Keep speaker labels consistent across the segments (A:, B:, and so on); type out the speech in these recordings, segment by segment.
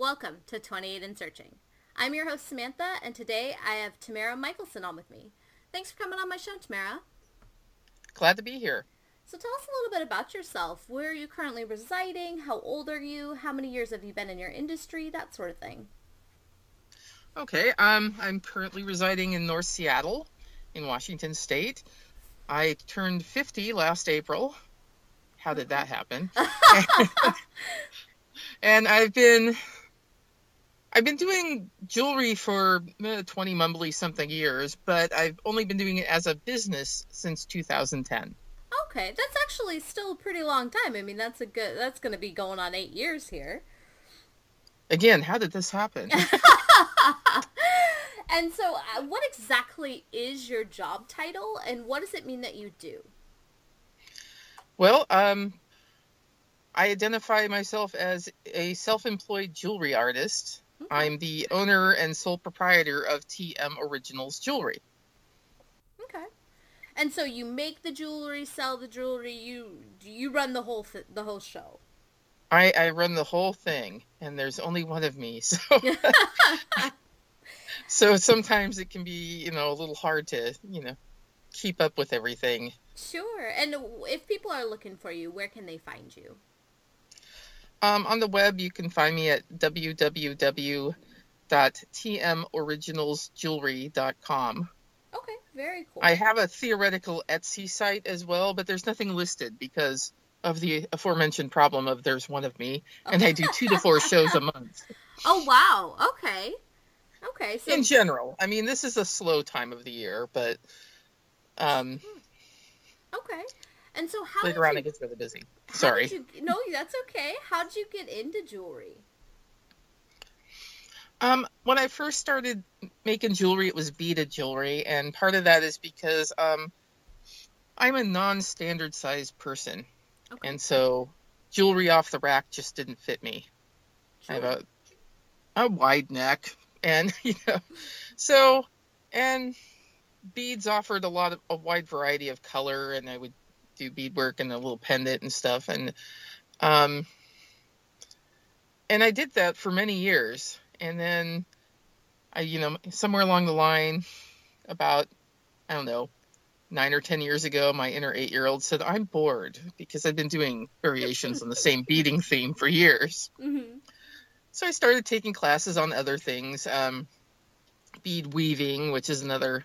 A: Welcome to 28 and Searching. I'm your host, Samantha, and today I have Tamara Michelson on with me. Thanks for coming on my show, Tamara.
B: Glad to be here.
A: So tell us a little bit about yourself. Where are you currently residing? How old are you? How many years have you been in your industry? That sort of thing.
B: Okay, um, I'm currently residing in North Seattle in Washington State. I turned 50 last April. How did that happen? and I've been I've been doing jewelry for uh, 20 mumbly something years, but I've only been doing it as a business since 2010.
A: Okay, that's actually still a pretty long time. I mean, that's a good that's going to be going on 8 years here.
B: Again, how did this happen?
A: and so, uh, what exactly is your job title and what does it mean that you do?
B: Well, um I identify myself as a self-employed jewelry artist. Mm-hmm. I'm the owner and sole proprietor of TM Originals Jewelry.
A: Okay. And so you make the jewelry, sell the jewelry, you you run the whole th- the whole show.
B: I I run the whole thing and there's only one of me. So So sometimes it can be, you know, a little hard to, you know, keep up with everything.
A: Sure. And if people are looking for you, where can they find you?
B: Um, on the web, you can find me at www.tmoriginalsjewelry.com.
A: Okay, very cool.
B: I have a theoretical Etsy site as well, but there's nothing listed because of the aforementioned problem of there's one of me, and I do two to four shows a month.
A: Oh wow! Okay, okay.
B: So... In general, I mean, this is a slow time of the year, but um,
A: hmm. okay. And so how
B: later on you, it gets really busy. Sorry.
A: You, no, that's okay. How did you get into jewelry?
B: Um, when I first started making jewelry, it was beaded jewelry, and part of that is because um, I'm a non-standard size person, okay. and so jewelry off the rack just didn't fit me. Sure. I have a a wide neck, and you know, so and beads offered a lot of a wide variety of color, and I would do beadwork and a little pendant and stuff, and um, and I did that for many years, and then I, you know, somewhere along the line, about I don't know, nine or ten years ago, my inner eight-year-old said, "I'm bored because I've been doing variations on the same beading theme for years." Mm-hmm. So I started taking classes on other things, um, bead weaving, which is another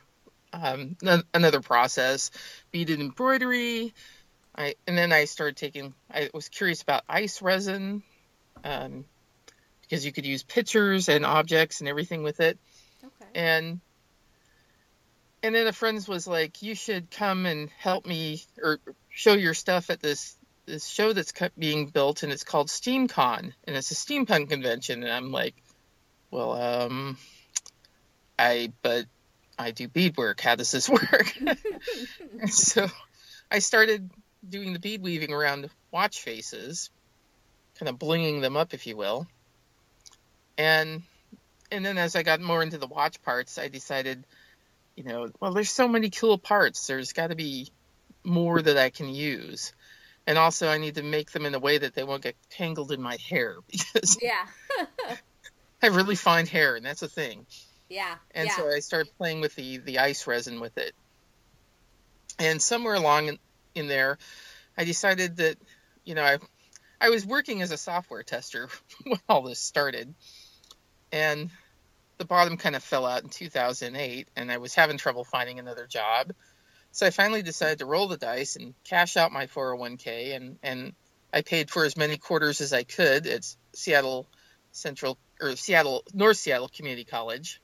B: um, another process, beaded embroidery. I and then I started taking. I was curious about ice resin, um, because you could use pictures and objects and everything with it. Okay. And and then a friend was like, "You should come and help me or show your stuff at this this show that's being built, and it's called SteamCon, and it's a steampunk convention." And I'm like, "Well, um, I but I do beadwork. How does this work? so I started doing the bead weaving around watch faces, kind of blinging them up, if you will. And and then as I got more into the watch parts, I decided, you know, well, there's so many cool parts. There's got to be more that I can use. And also, I need to make them in a way that they won't get tangled in my hair because
A: yeah,
B: I have really fine hair, and that's a thing.
A: Yeah.
B: And
A: yeah.
B: so I started playing with the the ice resin with it. And somewhere along in, in there, I decided that, you know, I I was working as a software tester when all this started. And the bottom kind of fell out in 2008 and I was having trouble finding another job. So I finally decided to roll the dice and cash out my 401k and and I paid for as many quarters as I could at Seattle Central or Seattle North Seattle Community College.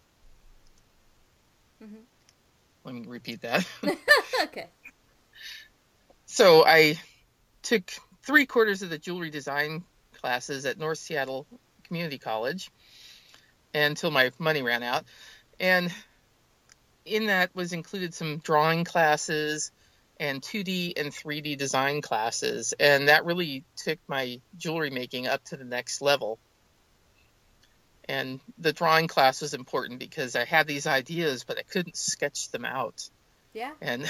B: Let me repeat that.
A: okay.
B: So I took three quarters of the jewelry design classes at North Seattle Community College until my money ran out. And in that was included some drawing classes and 2D and 3D design classes. And that really took my jewelry making up to the next level and the drawing class was important because I had these ideas, but I couldn't sketch them out.
A: Yeah.
B: And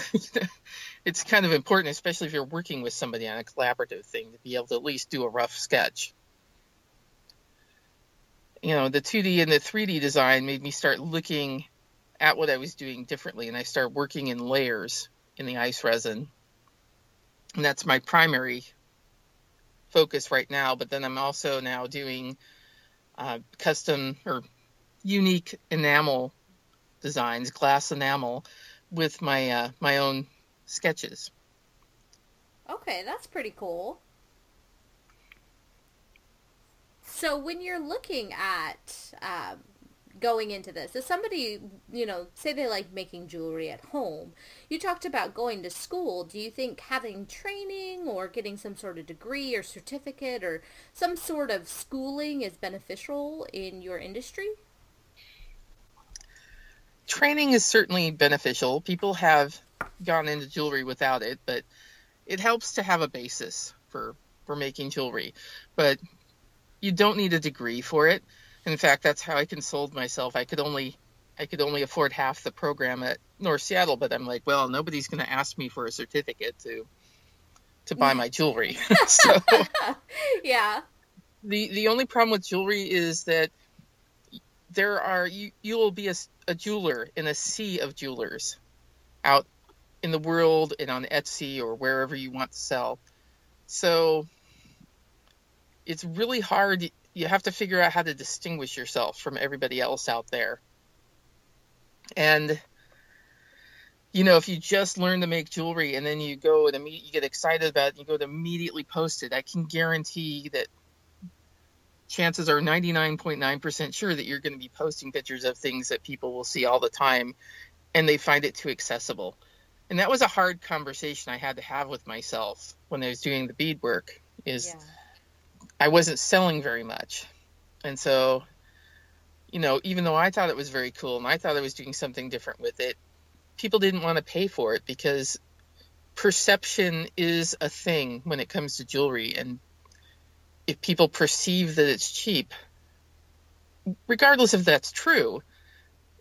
B: it's kind of important, especially if you're working with somebody on a collaborative thing, to be able to at least do a rough sketch. you know, the 2D and the 3D design made me start looking at what I was doing differently. And I started working in layers in the ice resin. And that's my primary focus right now. But then I'm also now doing uh, custom or unique enamel designs, glass enamel, with my uh, my own sketches.
A: Okay, that's pretty cool. So when you're looking at um, going into this, if somebody, you know, say they like making jewelry at home, you talked about going to school. Do you think having training or getting some sort of degree or certificate or some sort of schooling is beneficial in your industry?
B: Training is certainly beneficial. People have gone into jewelry without it, but it helps to have a basis for for making jewelry. But you don't need a degree for it. In fact, that's how I consoled myself. I could only I could only afford half the program at North Seattle, but I'm like, well, nobody's going to ask me for a certificate to to buy my jewelry. so
A: yeah.
B: The the only problem with jewelry is that there are you you will be a, a jeweler in a sea of jewelers out in the world and on Etsy or wherever you want to sell. So it's really hard. You have to figure out how to distinguish yourself from everybody else out there. And you know, if you just learn to make jewelry and then you go and you get excited about it, and you go to immediately post it, I can guarantee that chances are 99.9% sure that you're going to be posting pictures of things that people will see all the time and they find it too accessible. And that was a hard conversation I had to have with myself when I was doing the bead work is yeah. I wasn't selling very much. And so, you know, even though I thought it was very cool and I thought I was doing something different with it, people didn't want to pay for it because perception is a thing when it comes to jewelry. And if people perceive that it's cheap, regardless if that's true,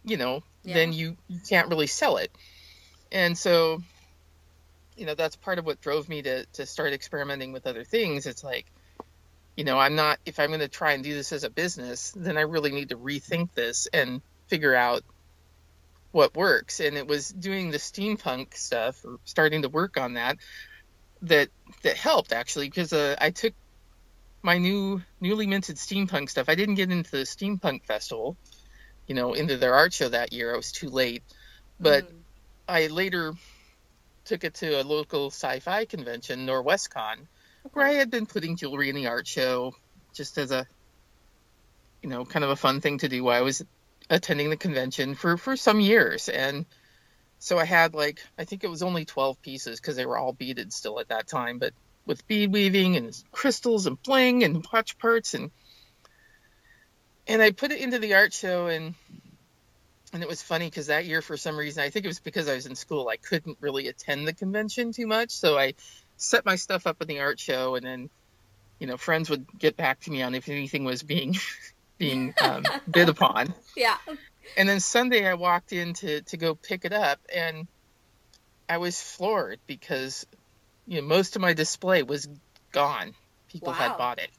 B: you know, yeah. then you, you can't really sell it. And so, you know, that's part of what drove me to, to start experimenting with other things. It's like, you know, I'm not, if I'm going to try and do this as a business, then I really need to rethink this and figure out what works. And it was doing the steampunk stuff or starting to work on that that that helped actually because uh, I took my new newly minted steampunk stuff. I didn't get into the steampunk festival, you know, into their art show that year. I was too late, but mm. I later took it to a local sci-fi convention, Norwescon, where I had been putting jewelry in the art show just as a, you know, kind of a fun thing to do while I was attending the convention for, for some years. And so I had like, I think it was only 12 pieces because they were all beaded still at that time, but with bead weaving and crystals and bling and watch parts and, and I put it into the art show and, and it was funny because that year for some reason, I think it was because I was in school, I couldn't really attend the convention too much. So I set my stuff up in the art show, and then you know friends would get back to me on if anything was being being um, bid upon.
A: Yeah.
B: And then Sunday I walked in to to go pick it up, and I was floored because you know most of my display was gone. People wow. had bought it,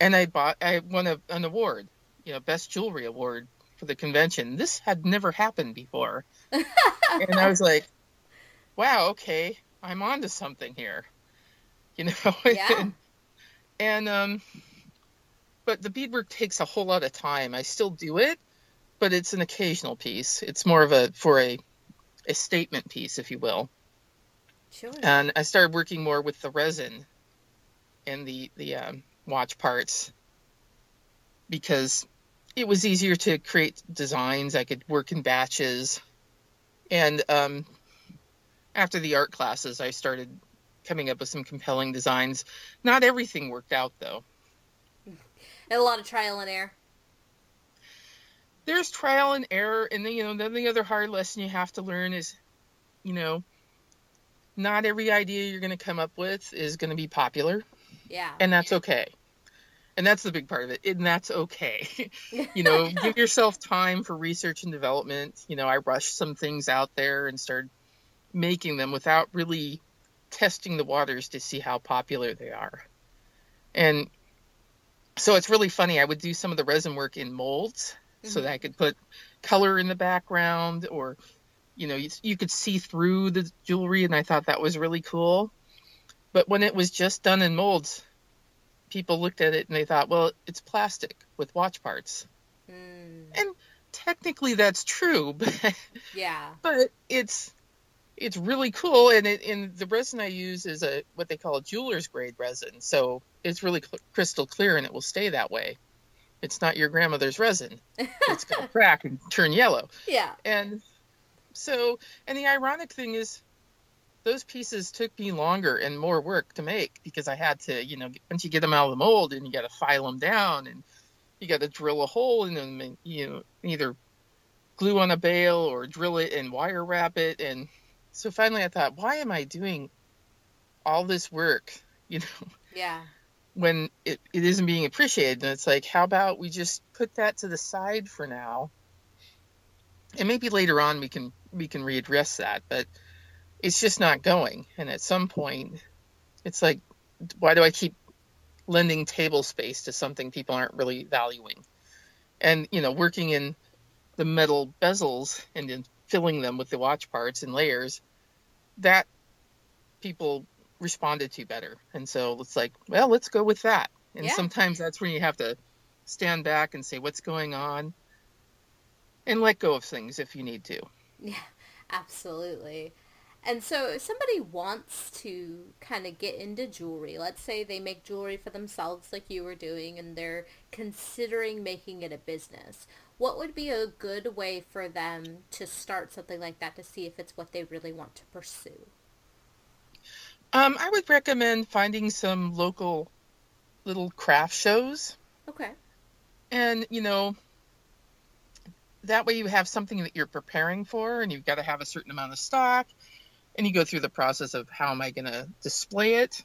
B: and I bought I won a, an award, you know, best jewelry award for the convention. This had never happened before, and I was like, wow, okay. I'm onto something here, you know.
A: Yeah.
B: and, and um, but the beadwork takes a whole lot of time. I still do it, but it's an occasional piece. It's more of a for a a statement piece, if you will.
A: Sure.
B: And I started working more with the resin and the the um, watch parts because it was easier to create designs. I could work in batches, and um, after the art classes, I started coming up with some compelling designs. Not everything worked out though.
A: And a lot of trial and error.
B: There's trial and error, and then you know then the other hard lesson you have to learn is, you know, not every idea you're going to come up with is going to be popular.
A: Yeah.
B: And that's okay. And that's the big part of it. And that's okay. you know, give yourself time for research and development. You know, I rushed some things out there and started making them without really testing the waters to see how popular they are. And so it's really funny. I would do some of the resin work in molds mm-hmm. so that I could put color in the background or, you know, you, you could see through the jewelry. And I thought that was really cool. But when it was just done in molds, people looked at it and they thought, well, it's plastic with watch parts. Mm. And technically that's true, but
A: yeah,
B: but it's it's really cool. And it and the resin I use is a what they call a jeweler's grade resin, so it's really cl- crystal clear and it will stay that way. It's not your grandmother's resin. It's gonna crack and turn yellow.
A: Yeah.
B: And so, and the ironic thing is, those pieces took me longer and more work to make because I had to, you know, once you get them out of the mold and you got to file them down and you got to drill a hole in them and you know either glue on a bale or drill it and wire wrap it and so finally I thought, why am I doing all this work, you know?
A: Yeah.
B: When it, it isn't being appreciated and it's like, how about we just put that to the side for now? And maybe later on we can we can readdress that, but it's just not going. And at some point, it's like, why do I keep lending table space to something people aren't really valuing? And, you know, working in the metal bezels and then filling them with the watch parts and layers, that people responded to better. And so it's like, well, let's go with that. And yeah. sometimes that's when you have to stand back and say, what's going on? And let go of things if you need to.
A: Yeah, absolutely. And so if somebody wants to kind of get into jewelry, let's say they make jewelry for themselves like you were doing and they're considering making it a business, what would be a good way for them to start something like that to see if it's what they really want to pursue?
B: Um, I would recommend finding some local little craft shows.
A: Okay.
B: And, you know, that way you have something that you're preparing for and you've got to have a certain amount of stock and you go through the process of how am I going to display it,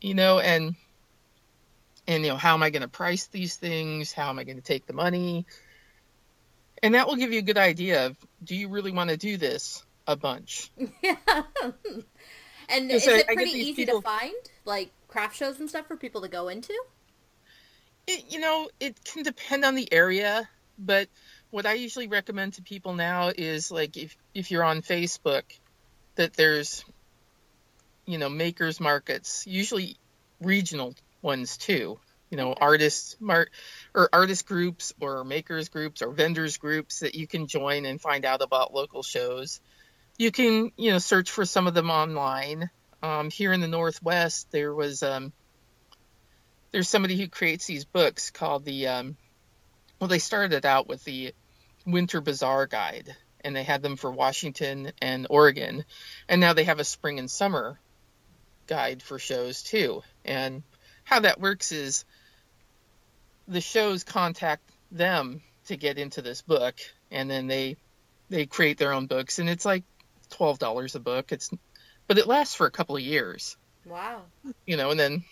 B: you know, and and you know how am I going to price these things? How am I going to take the money? And that will give you a good idea of do you really want to do this a bunch?
A: Yeah. and is it pretty easy people... to find, like craft shows and stuff for people to go into?
B: It, you know, it can depend on the area, but what I usually recommend to people now is like if if you're on Facebook, that there's you know makers markets usually regional ones too you know artists mar- or artist groups or makers groups or vendors groups that you can join and find out about local shows you can you know search for some of them online um, here in the northwest there was um, there's somebody who creates these books called the um, well they started out with the winter bazaar guide and they had them for Washington and Oregon. And now they have a spring and summer guide for shows too. And how that works is the shows contact them to get into this book and then they they create their own books and it's like $12 a book. It's but it lasts for a couple of years.
A: Wow.
B: You know, and then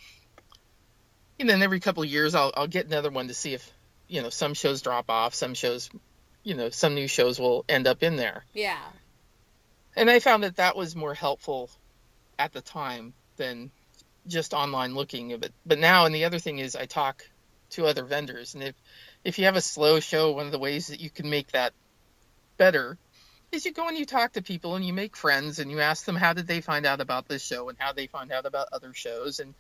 B: and then every couple of years I'll I'll get another one to see if you know some shows drop off, some shows you know some new shows will end up in there.
A: Yeah.
B: And I found that that was more helpful at the time than just online looking. But but now and the other thing is I talk to other vendors, and if if you have a slow show, one of the ways that you can make that better is you go and you talk to people and you make friends and you ask them how did they find out about this show and how they find out about other shows and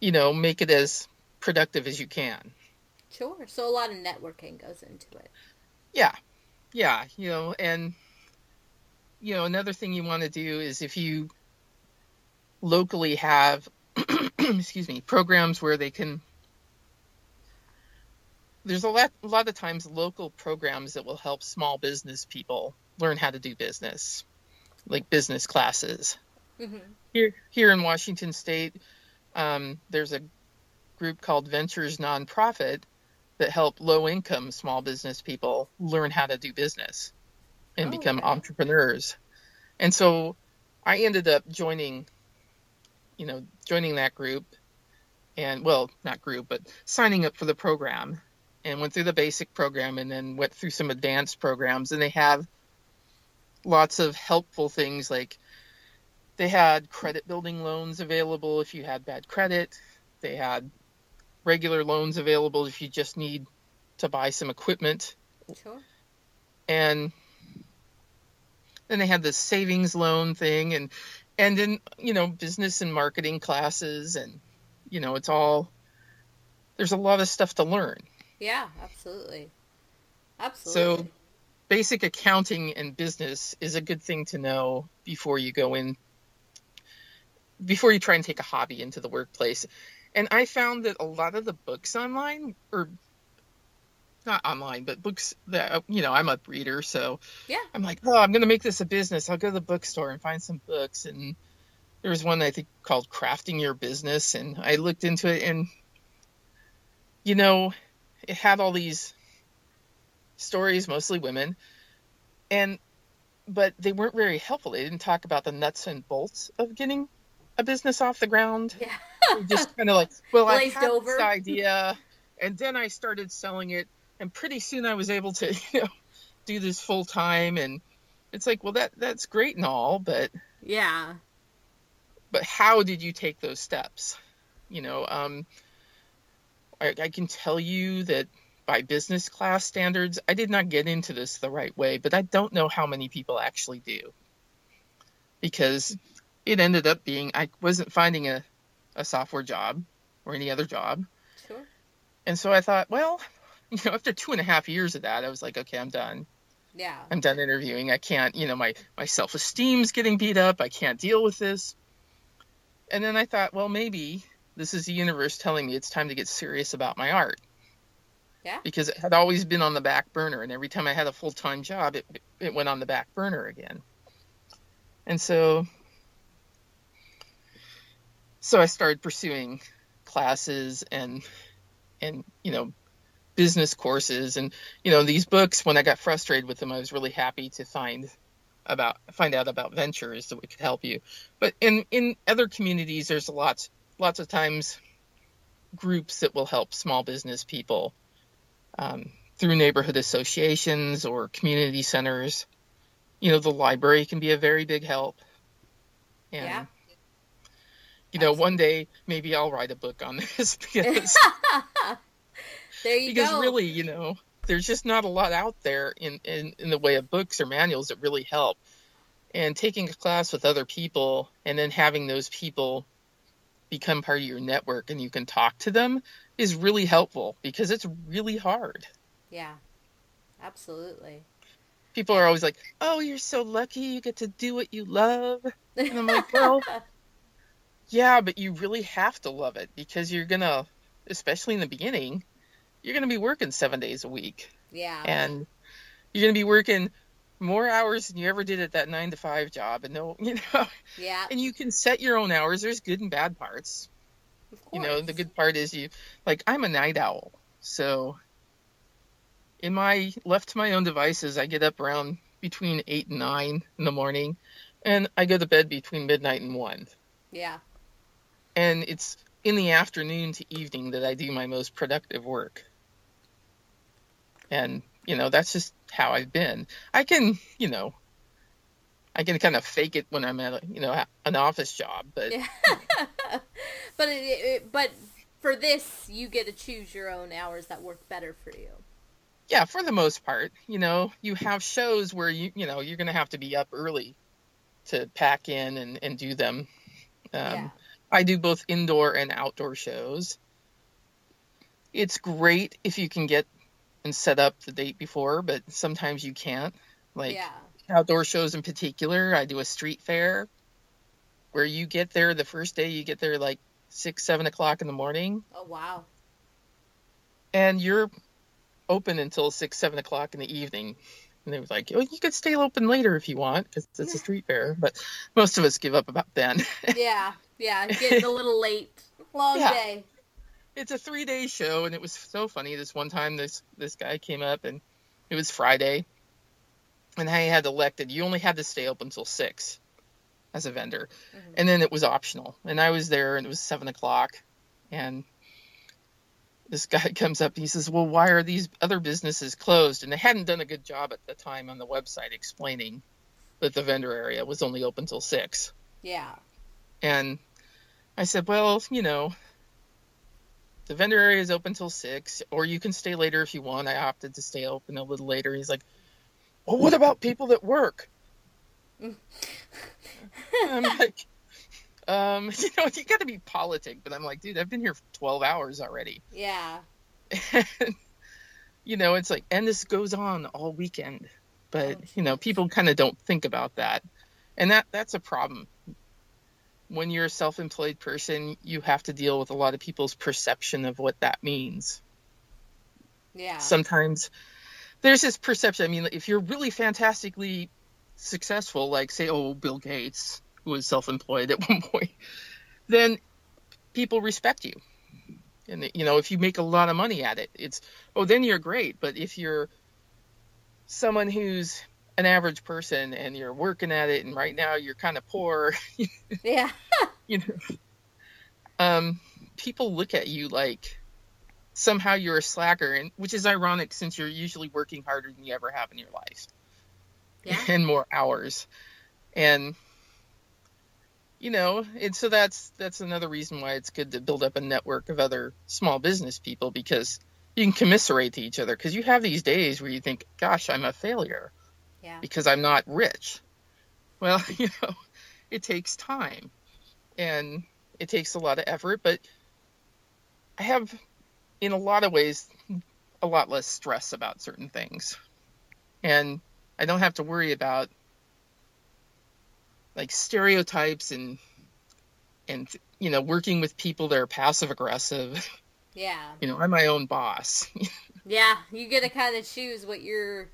B: you know make it as productive as you can.
A: Sure. So a lot of networking goes into it.
B: Yeah. Yeah. You know, and, you know, another thing you want to do is if you locally have, excuse me, programs where they can, there's a lot, a lot of times local programs that will help small business people learn how to do business, like business classes. Mm-hmm. Here, here in Washington State, um, there's a group called Ventures Nonprofit that help low income small business people learn how to do business and oh, become okay. entrepreneurs. And so I ended up joining, you know, joining that group and well, not group, but signing up for the program and went through the basic program and then went through some advanced programs and they have lots of helpful things like they had credit building loans available if you had bad credit. They had regular loans available if you just need to buy some equipment.
A: Sure.
B: And then they had the savings loan thing and and then, you know, business and marketing classes and you know, it's all there's a lot of stuff to learn.
A: Yeah, absolutely. Absolutely.
B: So basic accounting and business is a good thing to know before you go in before you try and take a hobby into the workplace. And I found that a lot of the books online or not online, but books that you know, I'm a reader, so
A: yeah.
B: I'm like, oh, I'm gonna make this a business. I'll go to the bookstore and find some books. And there was one I think called Crafting Your Business, and I looked into it, and you know, it had all these stories, mostly women, and but they weren't very helpful. They didn't talk about the nuts and bolts of getting a business off the ground.
A: Yeah.
B: just kind of like, well, I had
A: over.
B: this idea, and then I started selling it, and pretty soon I was able to, you know, do this full time, and it's like, well, that that's great and all, but
A: Yeah.
B: but how did you take those steps? You know, um, I, I can tell you that by business class standards, I did not get into this the right way, but I don't know how many people actually do. Because it ended up being, I wasn't finding a, a software job or any other job.
A: Sure.
B: And so I thought, well, you know, after two and a half years of that, I was like, okay, I'm done.
A: Yeah.
B: I'm done interviewing. I can't, you know, my, my self esteem's getting beat up. I can't deal with this. And then I thought, well, maybe this is the universe telling me it's time to get serious about my art.
A: Yeah.
B: Because it had always been on the back burner, and every time I had a full time job, it it went on the back burner again. And so, so I started pursuing classes and and you know business courses and you know these books when i got frustrated with them i was really happy to find about find out about ventures that could help you but in in other communities there's lots lots of times groups that will help small business people um, through neighborhood associations or community centers you know the library can be a very big help and
A: Yeah.
B: you know one day maybe i'll write a book on this because
A: there you
B: because
A: go.
B: really, you know, there's just not a lot out there in, in, in the way of books or manuals that really help. And taking a class with other people and then having those people become part of your network and you can talk to them is really helpful because it's really hard.
A: Yeah. Absolutely.
B: People are always like, "Oh, you're so lucky you get to do what you love." And I'm like, "Well, yeah, but you really have to love it because you're going to especially in the beginning, you're going to be working 7 days a week.
A: yeah.
B: and you're going to be working more hours than you ever did at that nine to five job and no you know
A: yeah.
B: and you can set your own hours. There's good and bad parts.
A: Of
B: you know the good part is you like i'm a night owl so in my left to my own devices i get up around between eight and nine in the morning and i go to bed between midnight and one.
A: Yeah.
B: and it's in the afternoon to evening that i do my most productive work. And you know that's just how i've been i can you know i can kind of fake it when i'm at a, you know an office job but
A: Yeah. but it, it, but for this, you get to choose your own hours that work better for you.
B: yeah for the most part you know you have shows where you you know you're going to have to be up early to pack in and, and do them um,
A: Yeah.
B: i do both indoor and outdoor shows it's great if you can get and set up the date before but sometimes you can't like
A: yeah.
B: outdoor shows in particular i do a street fair where you get there the first day you get there like six seven o'clock in the morning
A: Oh wow.
B: and you're open until six, seven o'clock in the evening. And they was like, "Oh, you could stay open later if you want, because it's a street fair." But most of us give up about then.
A: Yeah. Yeah. Getting a little late. Long
B: Yeah.
A: day.
B: It's a three-day show, and it was so funny. This one time, this this guy came up, and it was Friday, and I had elected you only had to stay open until six as a vendor,
A: Mhm.
B: and then it was optional. And I was there, and it was seven o'clock, and this guy comes up and he says, Well, why are these other businesses closed? And they hadn't done a good job at the time on the website explaining that the vendor area was only open till six.
A: Yeah.
B: And I said, Well, you know, the vendor area is open till six, or you can stay later if you want. I opted to stay open a little later. He's like, well, what about people that work? I'm like, um, you know, you got to be politic, but I'm like, dude, I've been here for 12 hours already.
A: Yeah.
B: And, you know, it's like, and this goes on all weekend, but you know, people kind of don't think about that, and that that's a problem. When you're a self-employed person, you have to deal with a lot of people's perception of what that means.
A: Yeah.
B: Sometimes there's this perception. I mean, if you're really fantastically successful, like say, oh, Bill Gates, who was self-employed at one point, then people respect you. And you know, if you make a lot of money at it, it's oh, then you're great. But if you're someone who's an average person and you're working at it, and right now you're kind of poor,
A: yeah.
B: you know, um, people look at you like somehow you're a slacker, and which is ironic since you're usually working harder than you ever have in your life,
A: Yeah.
B: and more hours, and you know, and so that's that's another reason why it's good to build up a network of other small business people because you can commiserate to each other because you have these days where you think, "Gosh, I'm a failure."
A: Yeah.
B: because I'm not rich. Well, you know, it takes time and it takes a lot of effort, but I have, in a lot of ways, a lot less stress about certain things. And I don't have to worry about like stereotypes and, and, you know, working with people that are passive aggressive.
A: Yeah.
B: You know, I'm my own boss.
A: Yeah. You get to kind of choose what you're,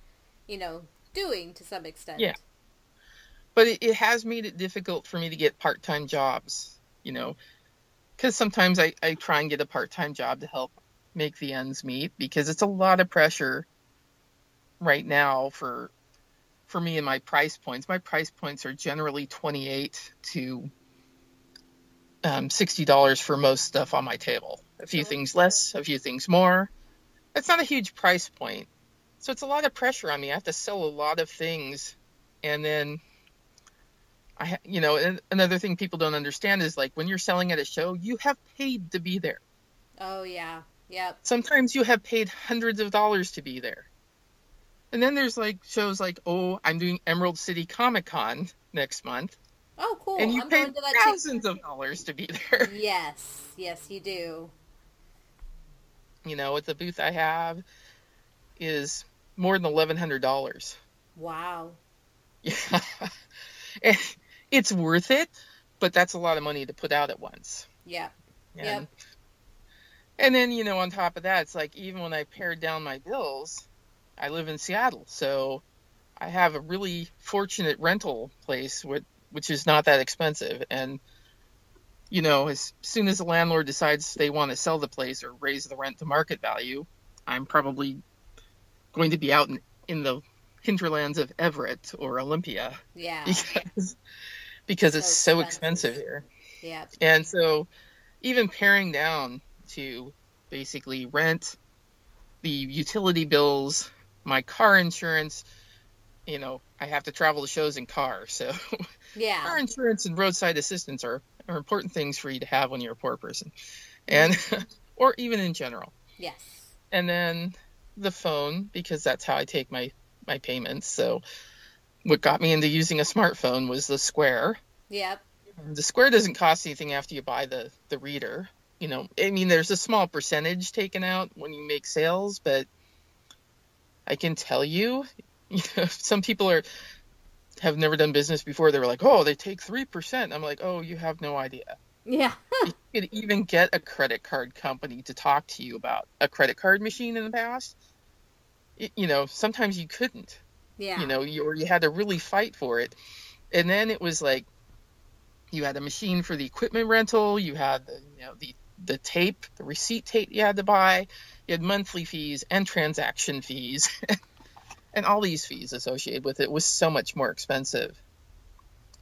A: you know, doing to some extent.
B: Yeah. but it, it has made it difficult for me to get part-time jobs you know because sometimes I, I try and get a part-time job to help make the ends meet because it's a lot of pressure right now for for me and my price points. My price points are generally 28 to um, $60 for most stuff on my table. A few things less a few things more. It's not a huge price point so it's a lot of pressure on me i have to sell a lot of things and then I, you know, another thing people don't understand is like when you're selling at a show, you have paid to be there.
A: Oh yeah. Yep.
B: Sometimes you have paid hundreds of dollars to be there. And then there's like shows like, oh, I'm doing Emerald City Comic Con next month,
A: Oh cool.
B: and you
A: I'm
B: paid
A: going to
B: thousands of dollars to be there.
A: Yes. Yes, you do.
B: You know, what the booth I have is more than eleven hundred dollars.
A: Wow.
B: Yeah, it's worth it, but that's a lot of money to put out at once.
A: Yeah.
B: And,
A: Yep.
B: and then, you know, on top of that, it's like even when I pared down my bills, I live in Seattle. So I have a really fortunate rental place, with, which is not that expensive. And, you know, as soon as the landlord decides they want to sell the place or raise the rent to market value, I'm probably going to be out in, in the hinterlands of Everett or Olympia
A: Yeah.
B: because, because it's
A: So
B: so
A: expensive.
B: expensive here.
A: Yep.
B: And so, even paring down to basically rent, the utility bills, my car insurance, you know, I have to travel to shows in car. So,
A: yeah.
B: car insurance and roadside assistance are, are important things for you to have when you're a poor person. Mm-hmm. And, or even in general.
A: Yes.
B: And then the phone, because that's how I take my, my payments. So, what got me into using a smartphone was the Square.
A: Yep.
B: The square doesn't cost anything after you buy the the reader. You know, I mean, there's a small percentage taken out when you make sales, but I can tell you, you know, some people are have never done business before. They were like, "Oh, they take three percent." I'm like, "Oh, you have no idea."
A: Yeah.
B: you could even get a credit card company to talk to you about a credit card machine in the past. It, you know, sometimes you couldn't
A: Yeah.
B: you know, you, or you had to really fight for it. And then it was like you had a machine for the equipment rental, you had the, you know, the the tape, the receipt tape you had to buy, you had monthly fees and transaction fees, and all these fees associated with it was so much more expensive.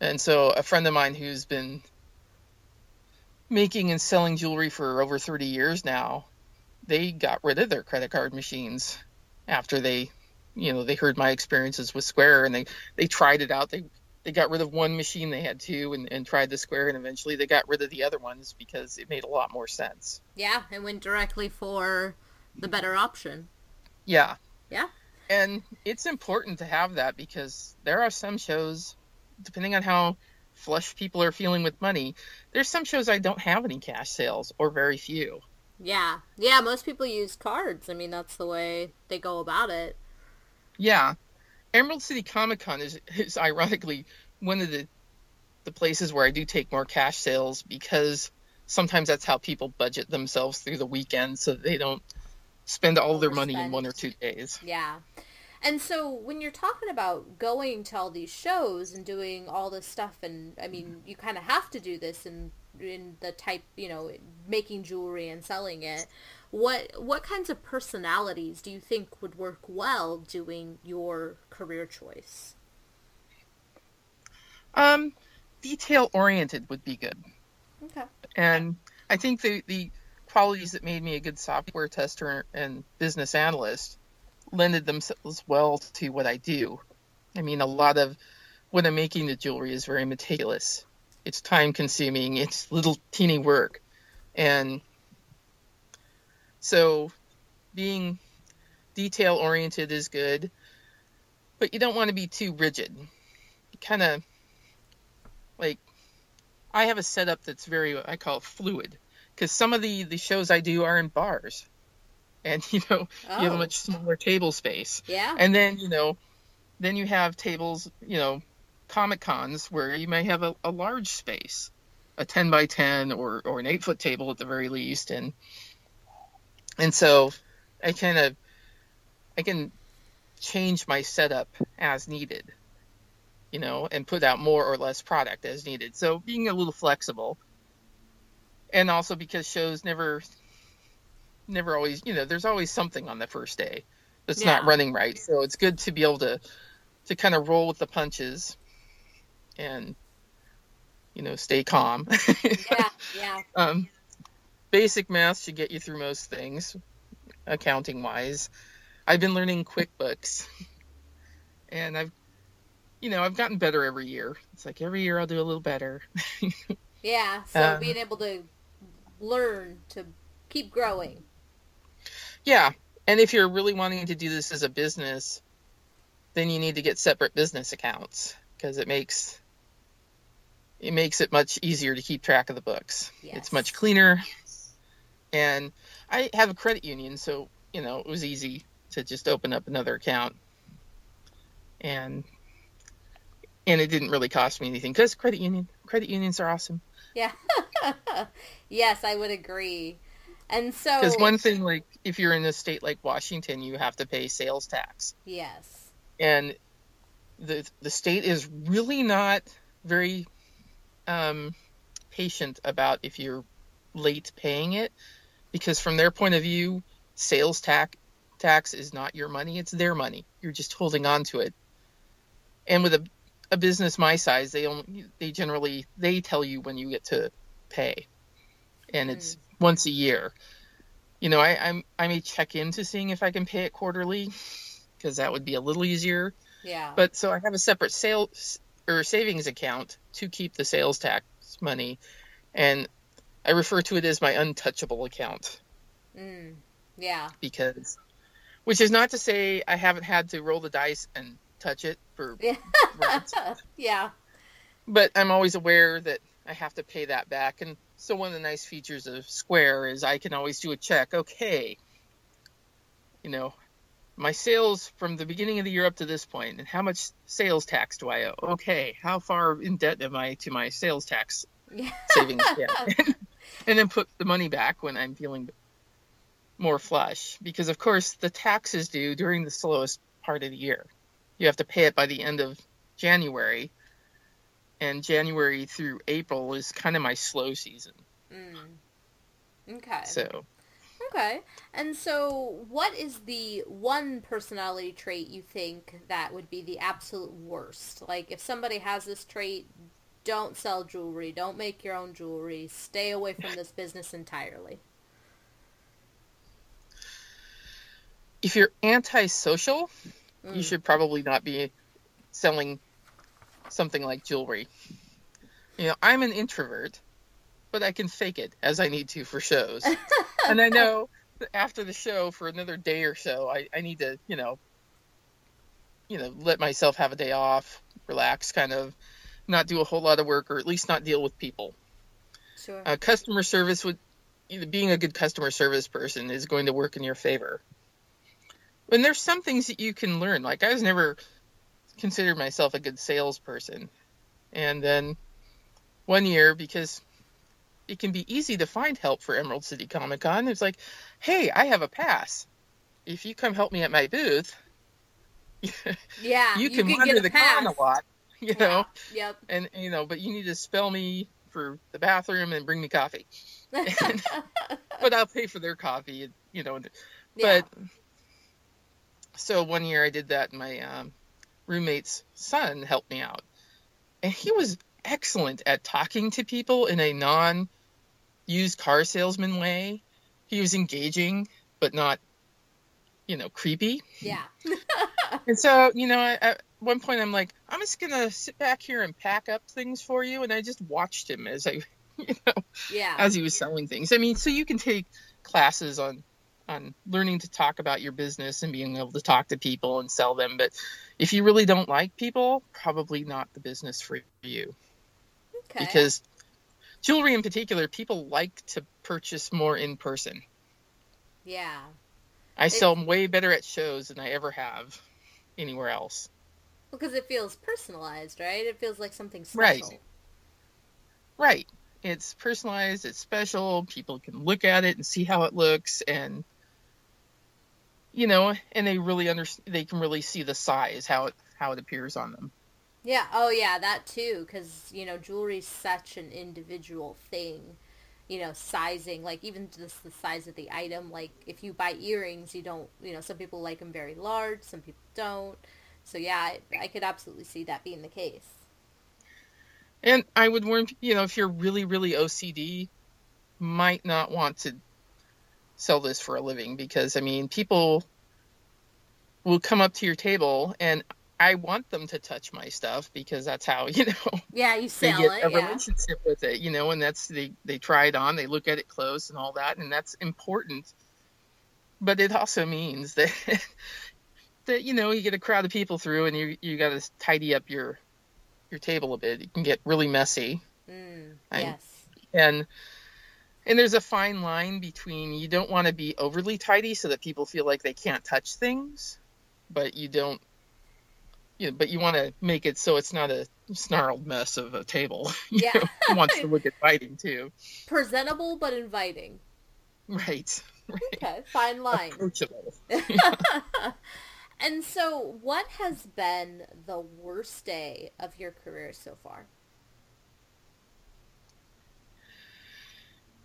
B: And so a friend of mine who's been making and selling jewelry for over 30 years now, they got rid of their credit card machines after they you know they heard my experiences with Square and they they tried it out. They they got rid of one machine, they had two, and, and tried the square, and eventually they got rid of the other ones because it made a lot more sense.
A: Yeah, and went directly for the better option.
B: Yeah.
A: Yeah.
B: And it's important to have that because there are some shows, depending on how flush people are feeling with money, there's some shows I don't have any cash sales or very few.
A: Yeah. Yeah, most people use cards. I mean, that's the way they go about it.
B: Yeah. Emerald City Comic Con is, is ironically one of the the places where I do take more cash sales because sometimes that's how people budget themselves through the weekend so they don't spend all their money in one or two days.
A: Yeah. And so when you're talking about going to all these shows and doing all this stuff and I mean you kind of have to do this in in the type, you know, making jewelry and selling it. What what kinds of personalities do you think would work well doing your career choice?
B: Um detail oriented would be good.
A: Okay.
B: And I think the the qualities that made me a good software tester and business analyst lended themselves well to what I do. I mean, a lot of what I'm making the jewelry is very meticulous. It's time consuming. It's little teeny work. And so being detail oriented is good, but you don't want to be too rigid. You kind of like I have a setup that's very, I call it fluid because some of the, the shows I do are in bars and you know oh. you have a oh. much smaller table space.
A: Yeah.
B: And then you know, then you have tables, you know, comic cons where you may have a, a large space, a ten by ten or or an eight foot table at the very least, and and so I kind of I can change my setup as needed, you know, and put out more or less product as needed. So being a little flexible. And also because shows never never always, you know, there's always something on the first day that's yeah. not running right. So it's good to be able to to kind of roll with the punches and you know, stay calm.
A: yeah, yeah.
B: Um, basic math should get you through most things, accounting wise. I've been learning QuickBooks, and I've, you know, I've gotten better every year. It's like every year I'll do a little better.
A: yeah. So um, being able to learn to keep growing.
B: Yeah. And if you're really wanting to do this as a business, then you need to get separate business accounts because it makes it makes it much easier to keep track of the books. Yes. It's much cleaner. And I have a credit union, so you know, it was easy to just open up another account. And and it didn't really cost me anything because credit union credit unions are awesome.
A: Yeah. yes, I would agree. And so,
B: because one thing, like if you're in a state like Washington, you have to pay sales tax.
A: Yes.
B: And the the state is really not very um, patient about if you're late paying it, because from their point of view, sales tax tax is not your money; it's their money. You're just holding on to it. And with a a business my size, they only they generally they tell you when you get to pay, and it's mm once a year. You know, I, I'm I may check into seeing if I can pay it quarterly because that would be a little easier.
A: Yeah.
B: But so I have a separate sales or savings account to keep the sales tax money, and I refer to it as my untouchable account.
A: Mm. Yeah.
B: Because, which is not to say I haven't had to roll the dice and touch it for.
A: Yeah. yeah.
B: But I'm always aware that I have to pay that back, and so one of the nice features of Square is I can always do a check. Okay, you know, my sales from the beginning of the year up to this point, and how much sales tax do I owe? Okay, how far in debt am I to my sales tax savings? Yeah. and then put the money back when I'm feeling more flush. Because of course the tax is due during the slowest part of the year. You have to pay it by the end of January and January through April is kind of my slow season.
A: Mm. Okay.
B: So.
A: Okay. And so, what is the one personality trait you think that would be the absolute worst? Like, if somebody has this trait, don't sell jewelry, don't make your own jewelry, stay away from this business entirely.
B: If you're antisocial, mm. you should probably not be selling something like jewelry. You know, I'm an introvert, but I can fake it as I need to for shows. and I know after the show for another day or so, I, I need to, you know, you know, let myself have a day off, relax, kind of not do a whole lot of work or at least not deal with people.
A: Sure.
B: Uh, customer service would being a good customer service person is going to work in your favor. And there's some things that you can learn. Like I was never considered myself a good salesperson. And then one year, because it can be easy to find help for Emerald City Comic Con, it's like, hey, I have a pass. If you come help me at my booth,
A: yeah,
B: you can, you can wander the pass. con a lot, you know.
A: Yeah. Yep.
B: And you know, but you need to spell me for the bathroom and bring me coffee. and, but I'll pay for their coffee, you know. Yeah. But so one year I did that, and my um, roommate's son helped me out, and he was excellent at talking to people in a non-used car salesman way. He was engaging, but not, you know, creepy.
A: Yeah.
B: and so, you know, at one point I'm like, I'm just gonna sit back here and pack up things for you, and I just watched him as I you know,
A: yeah.
B: as he was selling things. I mean, so you can take classes on on learning to talk about your business and being able to talk to people and sell them. But if you really don't like people, probably not the business for you.
A: Okay.
B: Because jewelry in particular, people like to purchase more in person.
A: Yeah.
B: I it, sell way better at shows than I ever have anywhere else.
A: Because it feels personalized, right? It feels like something special.
B: Right. Right it's personalized, it's special. People can look at it and see how it looks, and you know, and they really understand. They can really see the size, how it how it appears on them.
A: Yeah. Oh, yeah. That too, because you know, jewelry's such an individual thing. You know, sizing, like even just the size of the item. Like if you buy earrings, you don't. You know, some people like them very large, some people don't. So yeah, I, I could absolutely see that being the case.
B: And I would warn you know if you're really really OCD, might not want to sell this for a living because I mean people will come up to your table and I want them to touch my stuff because that's how you know.
A: Yeah, you sell
B: they get
A: it.
B: A yeah. relationship with it, you know, and that's they they try it on, they look at it close and all that, and that's important. But it also means that that you know you get a crowd of people through, and you you got to tidy up your your table a bit. It can get really messy.
A: Mm, yes.
B: And and there's a fine line between you don't want to be overly tidy so that people feel like they can't touch things, but you don't you know, but you want to make it so it's not a snarled mess of a table. You
A: yeah.
B: know, wants to look inviting too.
A: Presentable but inviting.
B: Right. right.
A: Okay, fine line.
B: Approachable.
A: And so, what has been the worst day of your career so far?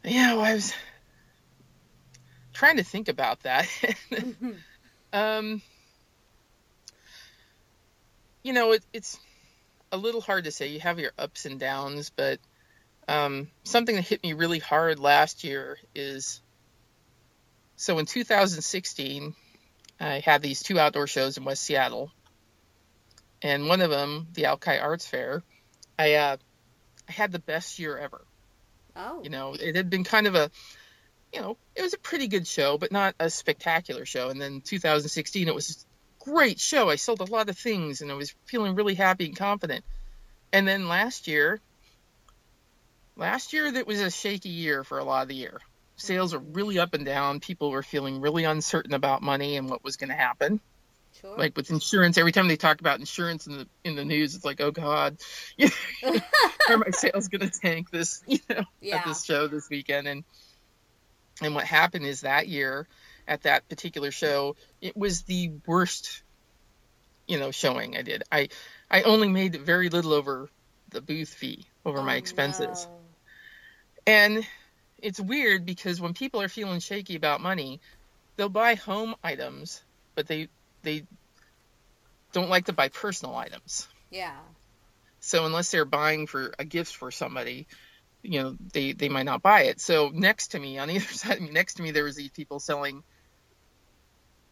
B: Yeah, well, I was trying to think about that. um, you know, it, it's a little hard to say. You have your ups and downs, but um, something that hit me really hard last year is so in 2016 I had these two outdoor shows in West Seattle, and one of them, the Alki Arts Fair, I uh, I had the best year ever.
A: Oh.
B: You know, it had been kind of a, you know, it was a pretty good show, but not a spectacular show. And then 2016, it was a great show. I sold a lot of things, and I was feeling really happy and confident. And then last year, last year that was a shaky year for a lot of the year sales are really up and down. People were feeling really uncertain about money and what was going to happen.
A: Sure.
B: Like with insurance, every time they talk about insurance in the in the news, it's like, oh God, are my sales going to tank this, you know,
A: yeah.
B: at this show this weekend? And and what happened is that year, at that particular show, it was the worst, you know, showing I did. I I only made very little over the booth fee over
A: oh,
B: my expenses,
A: no.
B: and it's weird because when people are feeling shaky about money, they'll buy home items, but they they don't like to buy personal items.
A: Yeah.
B: So unless they're buying for a gift for somebody, you know, they they might not buy it. So next to me, on the other side of me, next to me, there was these people selling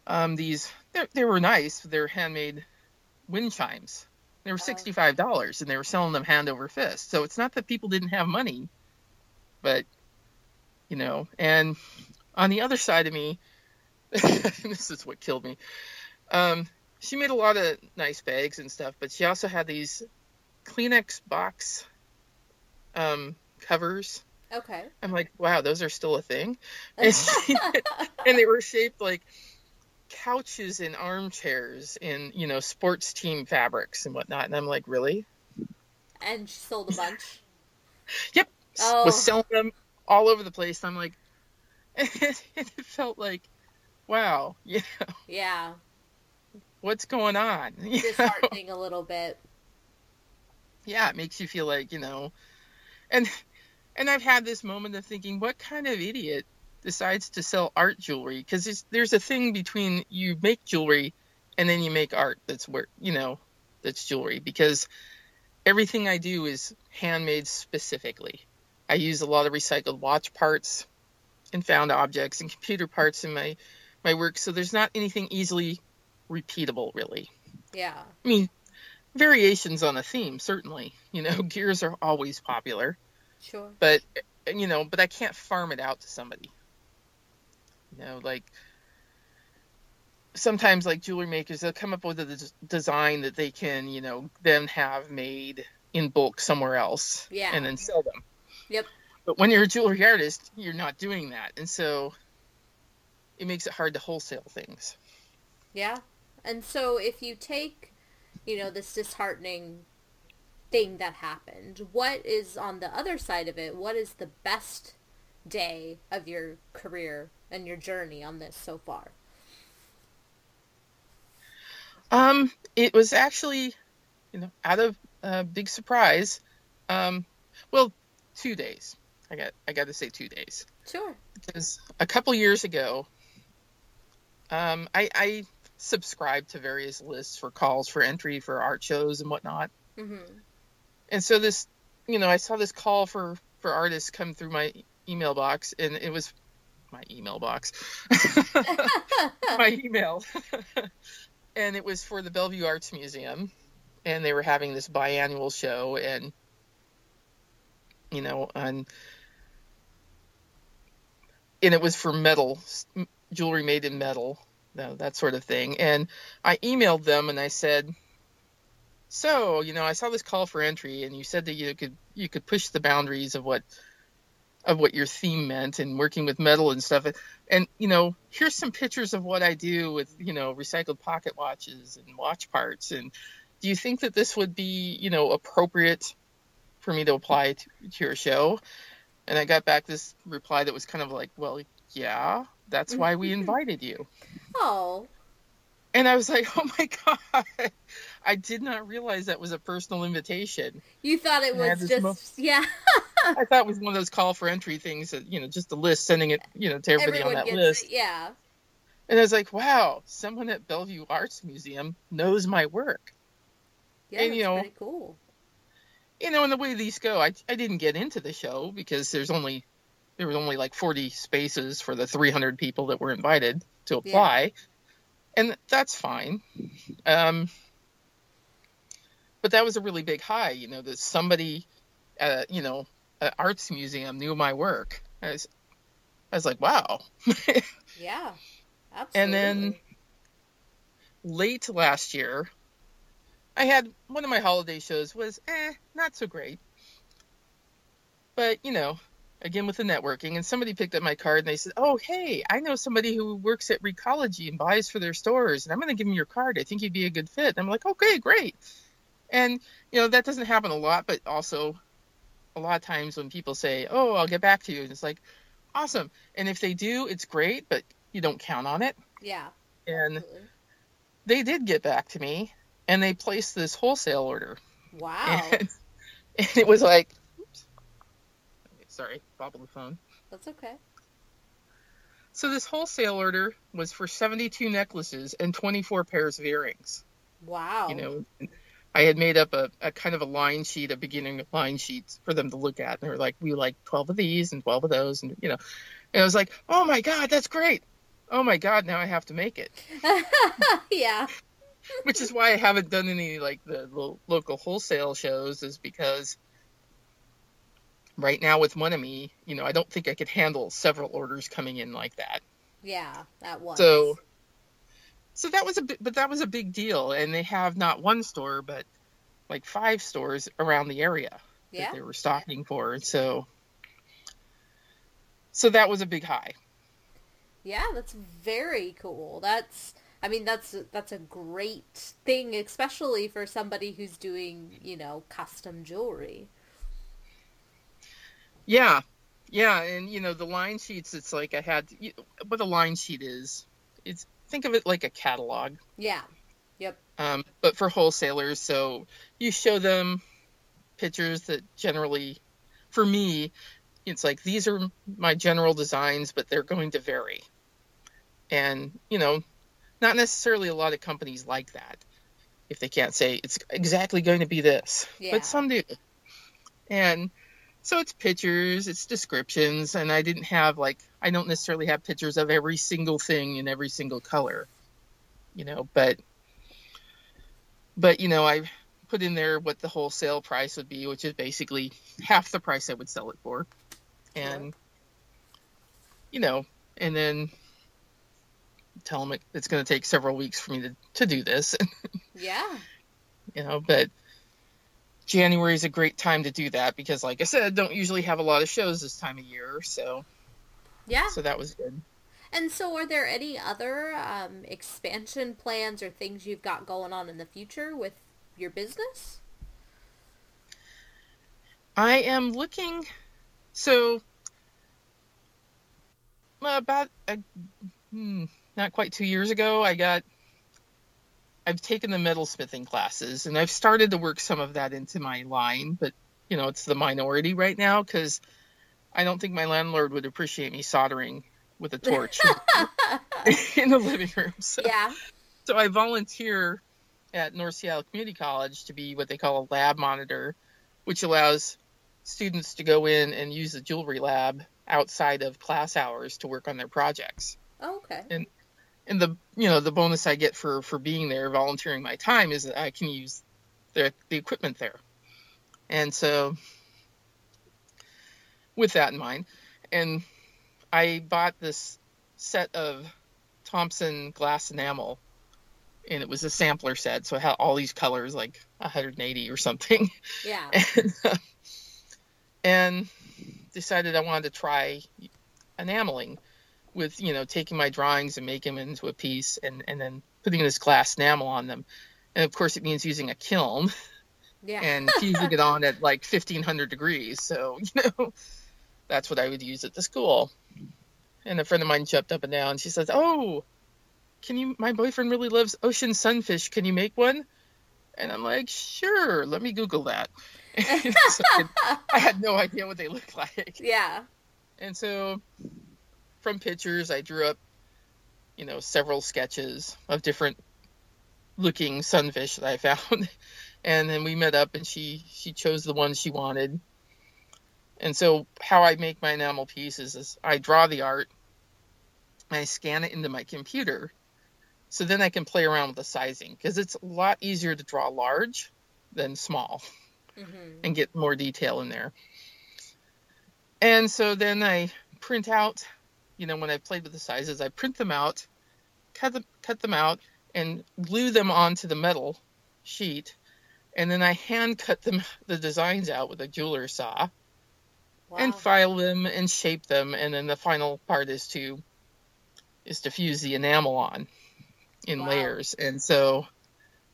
B: um these they, were nice. They're handmade wind chimes, They were sixty-five dollars, and they were selling them hand over fist. So it's not that people didn't have money, but you know. And on the other side of me, this is what killed me. Um, she made a lot of nice bags and stuff, but she also had these Kleenex box um, covers.
A: Okay.
B: I'm like, wow, those are still a thing. And, she, and they were shaped like couches and armchairs in, you know, sports team fabrics and whatnot. And I'm like, really?
A: And she sold a bunch.
B: yep.
A: Oh.
B: Was selling them all over the place. I'm like, it, it felt like, wow, yeah,
A: Yeah.
B: What's going on? You know?
A: Disheartening a little bit.
B: yeah, it makes you feel like, you know, and and I've had this moment of thinking, what kind of idiot decides to sell art jewelry? Because there's, there's a thing between you make jewelry and then you make art that's where you know that's jewelry. Because everything I do is handmade specifically. I use a lot of recycled watch parts and found objects and computer parts in my my work, so there's not anything easily repeatable, really.
A: Yeah.
B: I mean, variations on a theme, certainly. You know, gears are always popular,
A: Sure.
B: but you know, but I can't farm it out to somebody. You know, like sometimes like jewelry makers, they'll come up with a des- design that they can, you know, then have made in bulk somewhere else
A: Yeah.
B: and then sell them.
A: Yep.
B: But when you're a jewelry artist, you're not doing that, and so it makes it hard to wholesale things.
A: Yeah. And so if you take, you know, this disheartening thing that happened, what is on the other side of it? What is the best day of your career and your journey on this so far?
B: Um, it was actually, you know, out of uh, big surprise. Um, well, two days. I got I got to say two days
A: Sure.
B: because a couple years ago, um, I, I subscribed to various lists for calls for entry for art shows and whatnot.
A: hmm
B: And so this, you know, I saw this call for for artists come through my email box, and it was my email box, my email, and it was for the Bellevue Arts Museum, and they were having this biannual show, and you know, and and it was for metal jewelry made in metal, that that sort of thing, and I emailed them and I said so you know i saw this call for entry and you said that you could you could push the boundaries of what of what your theme meant and working with metal and stuff. And you know here's some pictures of what i do with you know recycled pocket watches and watch parts. And do you think that this would be you know appropriate for me to apply to, to your show? And i got back this reply that was kind of like well yeah that's mm-hmm. why we invited you
A: Oh.
B: and i was like oh my god I did not realize that was a personal invitation.
A: You thought it
B: And I had
A: was just yeah.
B: I thought it was one of those call for entry things that, you know, just a list sending it, you know, to everybody
A: Everyone
B: on that list.
A: it. Yeah.
B: And I was like, wow, someone at Bellevue Arts Museum knows my work.
A: Yeah,
B: And,
A: that's
B: you know,
A: pretty cool.
B: You know, and the way these go, I, I didn't get into the show because there's only, there was only like 40 spaces for the 300 people that were invited to apply. And that's fine. Um, but that was a really big high, you know, that somebody, uh, you know, an arts museum knew my work. I was, I was like, wow.
A: Yeah. Absolutely.
B: And then late last year, I had one of my holiday shows was eh, not so great. But, you know, again with the networking, and somebody picked up my card and they said, Oh, hey, I know somebody who works at Recology and buys for their stores, and I'm going to give him your card. I think you'd be a good fit. And I'm like, Okay, great. And, you know, that doesn't happen a lot, but also a lot of times when people say, Oh, I'll get back to you, and it's like, Awesome. And if they do, it's great, but you don't count on it.
A: yeah.
B: And
A: Absolutely.
B: they did get back to me and they placed this wholesale order.
A: Wow.
B: And, and it was like, sorry, bobble the phone.
A: That's okay.
B: So this wholesale order was for 72 necklaces and 24 pairs of earrings.
A: Wow.
B: You know, I had made up a, a kind of a line sheet, a beginning line sheet for them to look at. And they were like, we like 12 of these and 12 of those. And, you know, and I was like, oh my God, that's great. Oh my God, now I have to make it.
A: yeah.
B: which is why I haven't done any like the lo- local wholesale shows, is because right now with Monami, you know, I don't think I could handle several orders coming in like that.
A: Yeah, that was.
B: So, so that was a bit, but that was a big deal, and they have not one store, but like five stores around the area
A: yeah.
B: that they were stocking for. So, so that was a big high.
A: Yeah, that's very cool. That's I mean that's that's a great thing especially for somebody who's doing, you know, custom jewelry.
B: Yeah. Yeah, and you know the line sheets it's like I had what a line sheet is. It's think of it like a catalog.
A: Yeah. Yep.
B: Um, but for wholesalers, so you show them pictures that generally for me it's like these are my general designs but they're going to vary and you know not necessarily a lot of companies like that if they can't say it's exactly going to be this
A: Yeah.
B: but some do and so it's pictures it's descriptions and i didn't have like i don't necessarily have pictures of every single thing in every single color you know but but you know i put in there what the wholesale price would be which is basically half the price i would sell it for. And you know and then tell them it, it's going to take several weeks for me to, to do this.
A: Yeah.
B: you know but january is a great time to do that because like i said don't usually have a lot of shows this time of year so
A: Yeah.
B: so that was good
A: And so are there any other um, expansion plans or things you've got going on in the future with your business?
B: I am looking. So, about uh, hmm, not quite two years ago, I got. I've taken the metalsmithing classes, and I've started to work some of that into my line, but you know it's the minority right now because I don't think my landlord would appreciate me soldering with a torch in the living room. So,
A: Yeah.
B: so I volunteer at North Seattle Community College to be what they call a lab monitor, which allows students to go in and use the jewelry lab outside of class hours to work on their projects.
A: Oh, okay.
B: And the you know the bonus I get for for being there, volunteering my time, is that I can use the the equipment there. And so, with that in mind, and I bought this set of Thompson glass enamel, and it was a sampler set, so it had all these colors, like 180 or something,
A: Yeah.
B: and, uh, and decided I wanted to try enameling with, you know, taking my drawings and making them into a piece, and and then putting this glass enamel on them, and of course it means using a kiln
A: Yeah.
B: and fusing it on at like 1500 degrees. So, you know, that's what I would use at the school. And a friend of mine jumped up and down. She says, Oh, can you, my boyfriend really loves ocean sunfish. Can you make one? And I'm like, Sure, let me Google that. So I had no idea what they looked like.
A: yeah.
B: And so from pictures, I drew up, you know, several sketches of different looking sunfish that I found. And then we met up and she she chose the one she wanted. And so how I make my enamel pieces is I draw the art, and I scan it into my computer. So then I can play around with the sizing because it's a lot easier to draw large than small
A: hmm
B: and get more detail in there. And so then I print out, you know, when I've played with the sizes, I print them out, cut them, cut them out, and glue them onto the metal sheet. And then I hand cut them the designs out with a jeweler saw
A: Wow.
B: and file them and shape them. And then the final part is to is to fuse the enamel on in
A: Wow.
B: layers. And so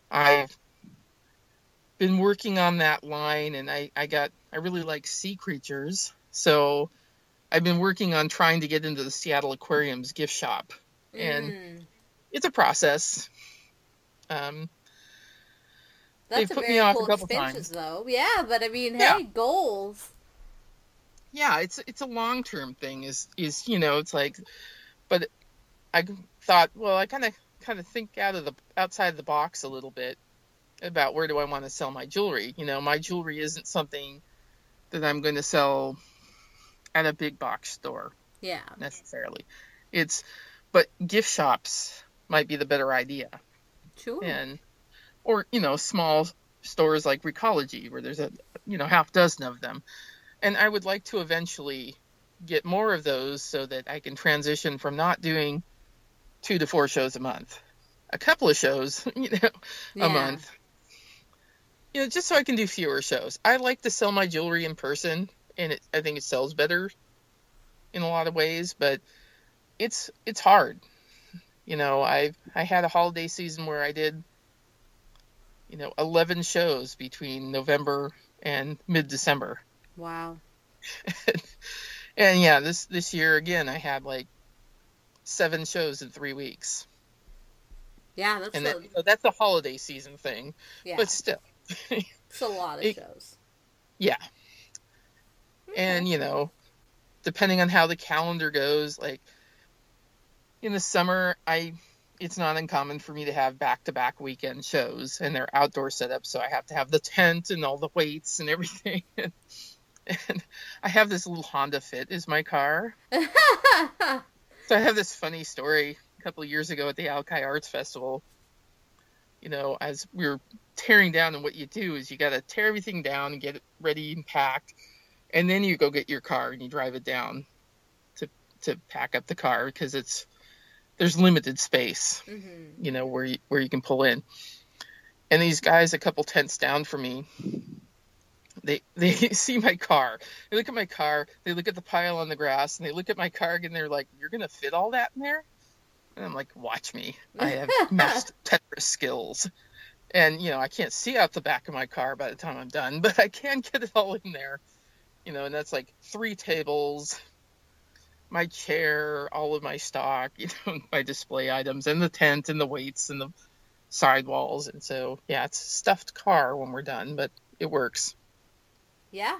B: I've been working on that line and I, I got I really like sea creatures. So I've been working on trying to get into the Seattle Aquarium's gift shop. and-
A: Mm.
B: It's a process. Um,
A: That's
B: they
A: a
B: put
A: very
B: me off a
A: cool
B: couple
A: expansion, though. Yeah, but I mean,
B: Yeah.
A: hey, goals.
B: yeah, it's it's a long term thing. Is is you know it's like, but I thought well I kind of kind of think out of the outside of the box a little bit about where do I want to sell my jewelry. You know, my jewelry isn't something that I'm going to sell at a big box store
A: Yeah.
B: necessarily. It's but gift shops might be the better idea.
A: Sure.
B: And or you know small stores like Recology where there's a you know half dozen of them, and I would like to eventually get more of those so that I can transition from not doing two to four shows a month, a couple of shows, you know, yeah. a month. You know, just so I can do fewer shows. I like to sell my jewelry in person, and it, I think it sells better in a lot of ways, but it's it's hard. You know, I I had a holiday season where I did you know 11 shows between November and mid December.
A: Wow.
B: and, and yeah, this this year again I had like seven shows in three weeks.
A: Yeah, that's
B: and
A: a,
B: that, you know, that's a holiday season thing. Yeah. But still,
A: it's a lot of it, shows.
B: Yeah. Okay. And you know, depending on how the calendar goes, like in the summer, I it's not uncommon for me to have back-to-back weekend shows, and they're outdoor setups, so I have to have the tent and all the weights and everything. and I have this little Honda Fit is my car. So I have this funny story a couple of years ago at the Alki Arts Festival. You know, as we were tearing down, and what you do is you got to tear everything down and get it ready and packed, and then you go get your car and you drive it down to to pack up the car because it's there's limited space, mm-hmm. you know, where you, where you can pull in. And these guys, a couple tents down from me, they they see my car. They look at my car. They look at the pile on the grass, and they look at my car and they're like, "You're gonna fit all that in there?" And I'm like, "Watch me. I have master Tetris skills." And you know, I can't see out the back of my car by the time I'm done, but I can get it all in there. You know, and that's like three tables, my chair, all of my stock, you know, my display items, and the tent, and the weights, and the sidewalls. And so, yeah, it's a stuffed car when we're done, but it works.
A: Yeah.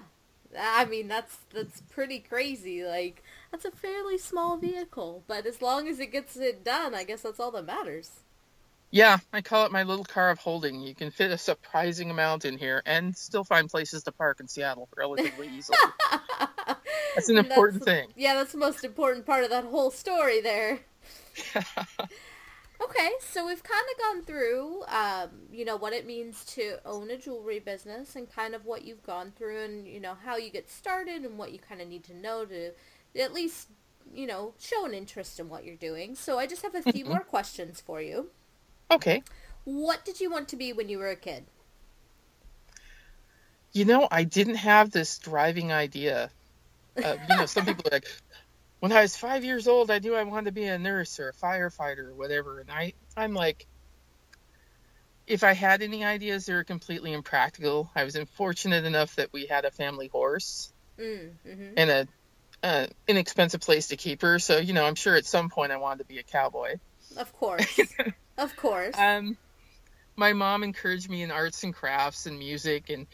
A: I mean that's that's pretty crazy. Like that's a fairly small vehicle, but as long as it gets it done, I guess that's all that matters.
B: Yeah, I call it my little car of holding. You can fit a surprising amount in here and still find places to park in Seattle relatively easily. that's an important
A: that's,
B: thing.
A: Yeah, that's the most important part of that whole story there. Okay, so we've kind of gone through, um, you know, what it means to own a jewelry business and kind of what you've gone through and, you know, how you get started and what you kind of need to know to at least, you know, show an interest in what you're doing. So I just have a few mm-hmm. more questions for you.
B: Okay.
A: What did you want to be when you were a kid?
B: You know, I didn't have this driving idea. Uh, you know, some people are like, when I was five years old, I knew I wanted to be a nurse or a firefighter or whatever. And I, I'm like, if I had any ideas, they were completely impractical. I was unfortunate enough that we had a family horse mm, mm-hmm. and a, a inexpensive place to keep her. So you know, I'm sure at some point I wanted to be a cowboy.
A: Of course, of course.
B: Um, my mom encouraged me in arts and crafts and music, and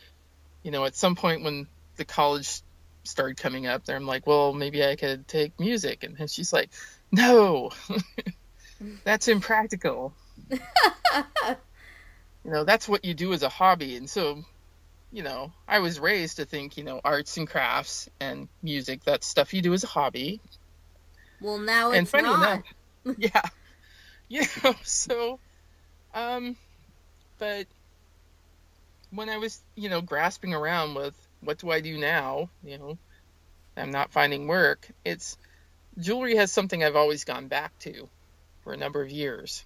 B: you know, at some point when the college started coming up there. I'm like, well, maybe I could take music. And then she's like, no, that's impractical. you know, that's what you do as a hobby. And so, you know, I was raised to think, you know, arts and crafts and music, that's stuff you do as a hobby.
A: Well, now it's and funny not.
B: Enough, yeah. You know, so, um, but when I was, you know, grasping around with what do I do now? You know, I'm not finding work. It's jewelry has something I've always gone back to for a number of years.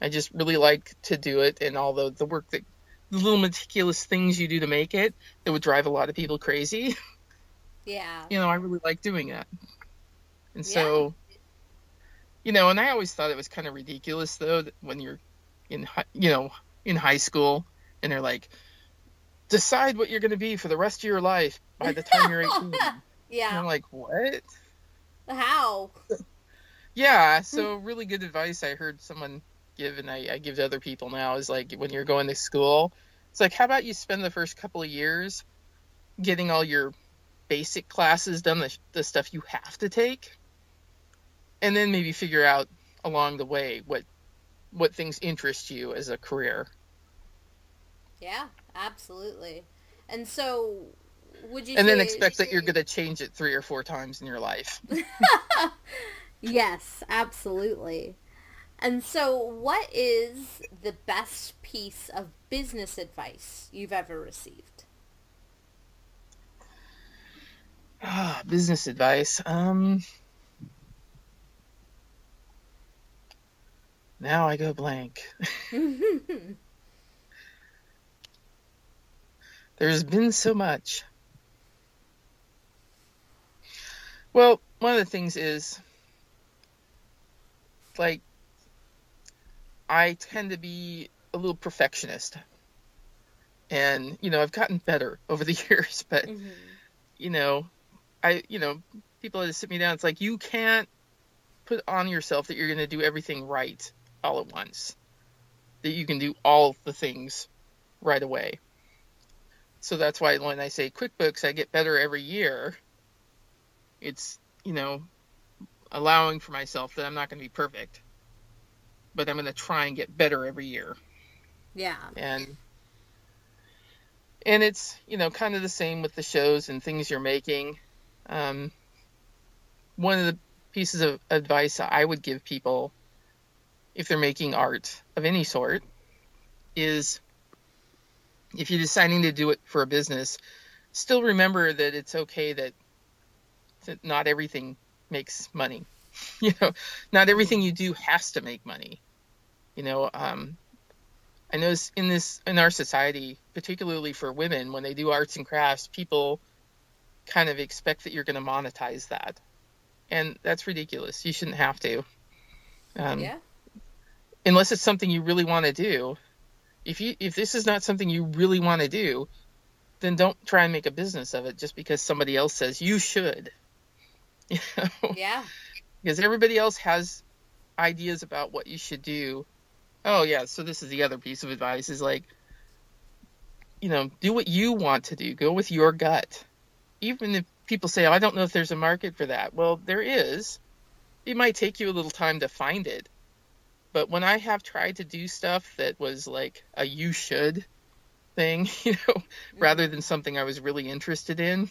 B: I just really like to do it, and all the, the work that the little meticulous things you do to make it that would drive a lot of people crazy.
A: Yeah.
B: You know, I really like doing that. And so, yeah. You know, and I always thought it was kind of ridiculous though when you're in, you know, in high school and they're like, decide what you're going to be for the rest of your life by the time you're 18.
A: yeah.
B: And I'm like, what?
A: How?
B: yeah. So really good advice I heard someone give, and I, I give to other people now is like when you're going to school, it's like, how about you spend the first couple of years getting all your basic classes done, the, the stuff you have to take, and then maybe figure out along the way what what things interest you as a career.
A: Yeah, absolutely. And so, would you?
B: And then expect that you're going to change it three or four times in your life.
A: yes, absolutely. And so, what is the best piece of business advice you've ever received?
B: Ah, business advice. Um, now I go blank. There's been so much. Well, one of the things is like I tend to be a little perfectionist. And, you know, I've gotten better over the years, but mm-hmm. you know, I you know, people to sit me down, it's like you can't put on yourself that you're gonna do everything right all at once. That you can do all the things right away. So that's why when I say QuickBooks, I get better every year. It's, you know, allowing for myself that I'm not going to be perfect, but I'm going to try and get better every year.
A: Yeah.
B: And and it's you know kind of the same with the shows and things you're making. Um, one of the pieces of advice I would give people if they're making art of any sort is if you're deciding to do it for a business, still remember that it's okay that, that not everything makes money. you know, not everything you do has to make money. You know, um, I know in this in our society, particularly for women, when they do arts and crafts, people kind of expect that you're going to monetize that, and that's ridiculous. You shouldn't have to.
A: Um, yeah.
B: Unless it's something you really want to do. If you if this is not something you really want to do, then don't try and make a business of it just because somebody else says you should.
A: You know? Yeah.
B: Because everybody else has ideas about what you should do. Oh yeah, so this is the other piece of advice is like you know, do what you want to do. Go with your gut. Even if people say, oh, I don't know if there's a market for that. Well, there is. It might take you a little time to find it. But when I have tried to do stuff that was like a you should thing, you know, mm-hmm. rather than something I was really interested in,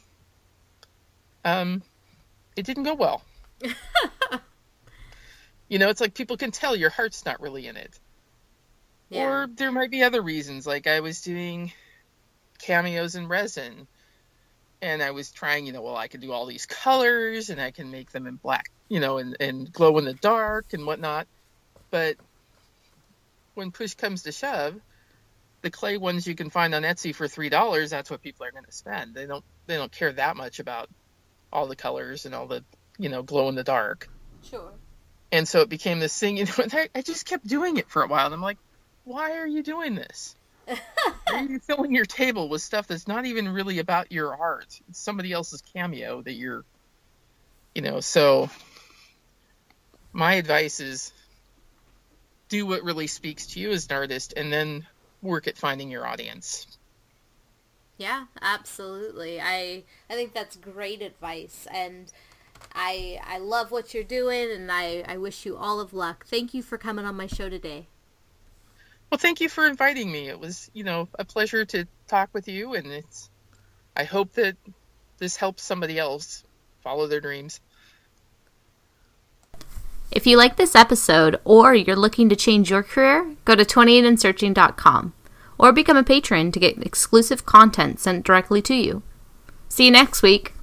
B: um, it didn't go well. you know, it's like people can tell your heart's not really in it. Yeah. Or there might be other reasons. Like I was doing cameos in resin and I was trying, you know, well, I could do all these colors and I can make them in black, you know, and, and glow in the dark and whatnot. But when push comes to shove, the clay ones you can find on Etsy for three dollars, that's what people are going to spend. They don't they don't care that much about all the colors and all the you know glow in the dark.
A: Sure.
B: And so it became this thing, you know, I, I just kept doing it for a while. And I'm like, why are you doing this? why are you filling your table with stuff that's not even really about your art? It's somebody else's cameo that you're, you know. So my advice is do what really speaks to you as an artist, and then work at finding your audience.
A: Yeah, absolutely. I I think that's great advice and I I love what you're doing and I, I wish you all of luck. Thank you for coming on my show today.
B: Well, thank you for inviting me. It was, you know, a pleasure to talk with you and it's I hope that this helps somebody else follow their dreams.
A: If you like this episode or you're looking to change your career, go to 28andsearching.com or become a patron to get exclusive content sent directly to you. See you next week.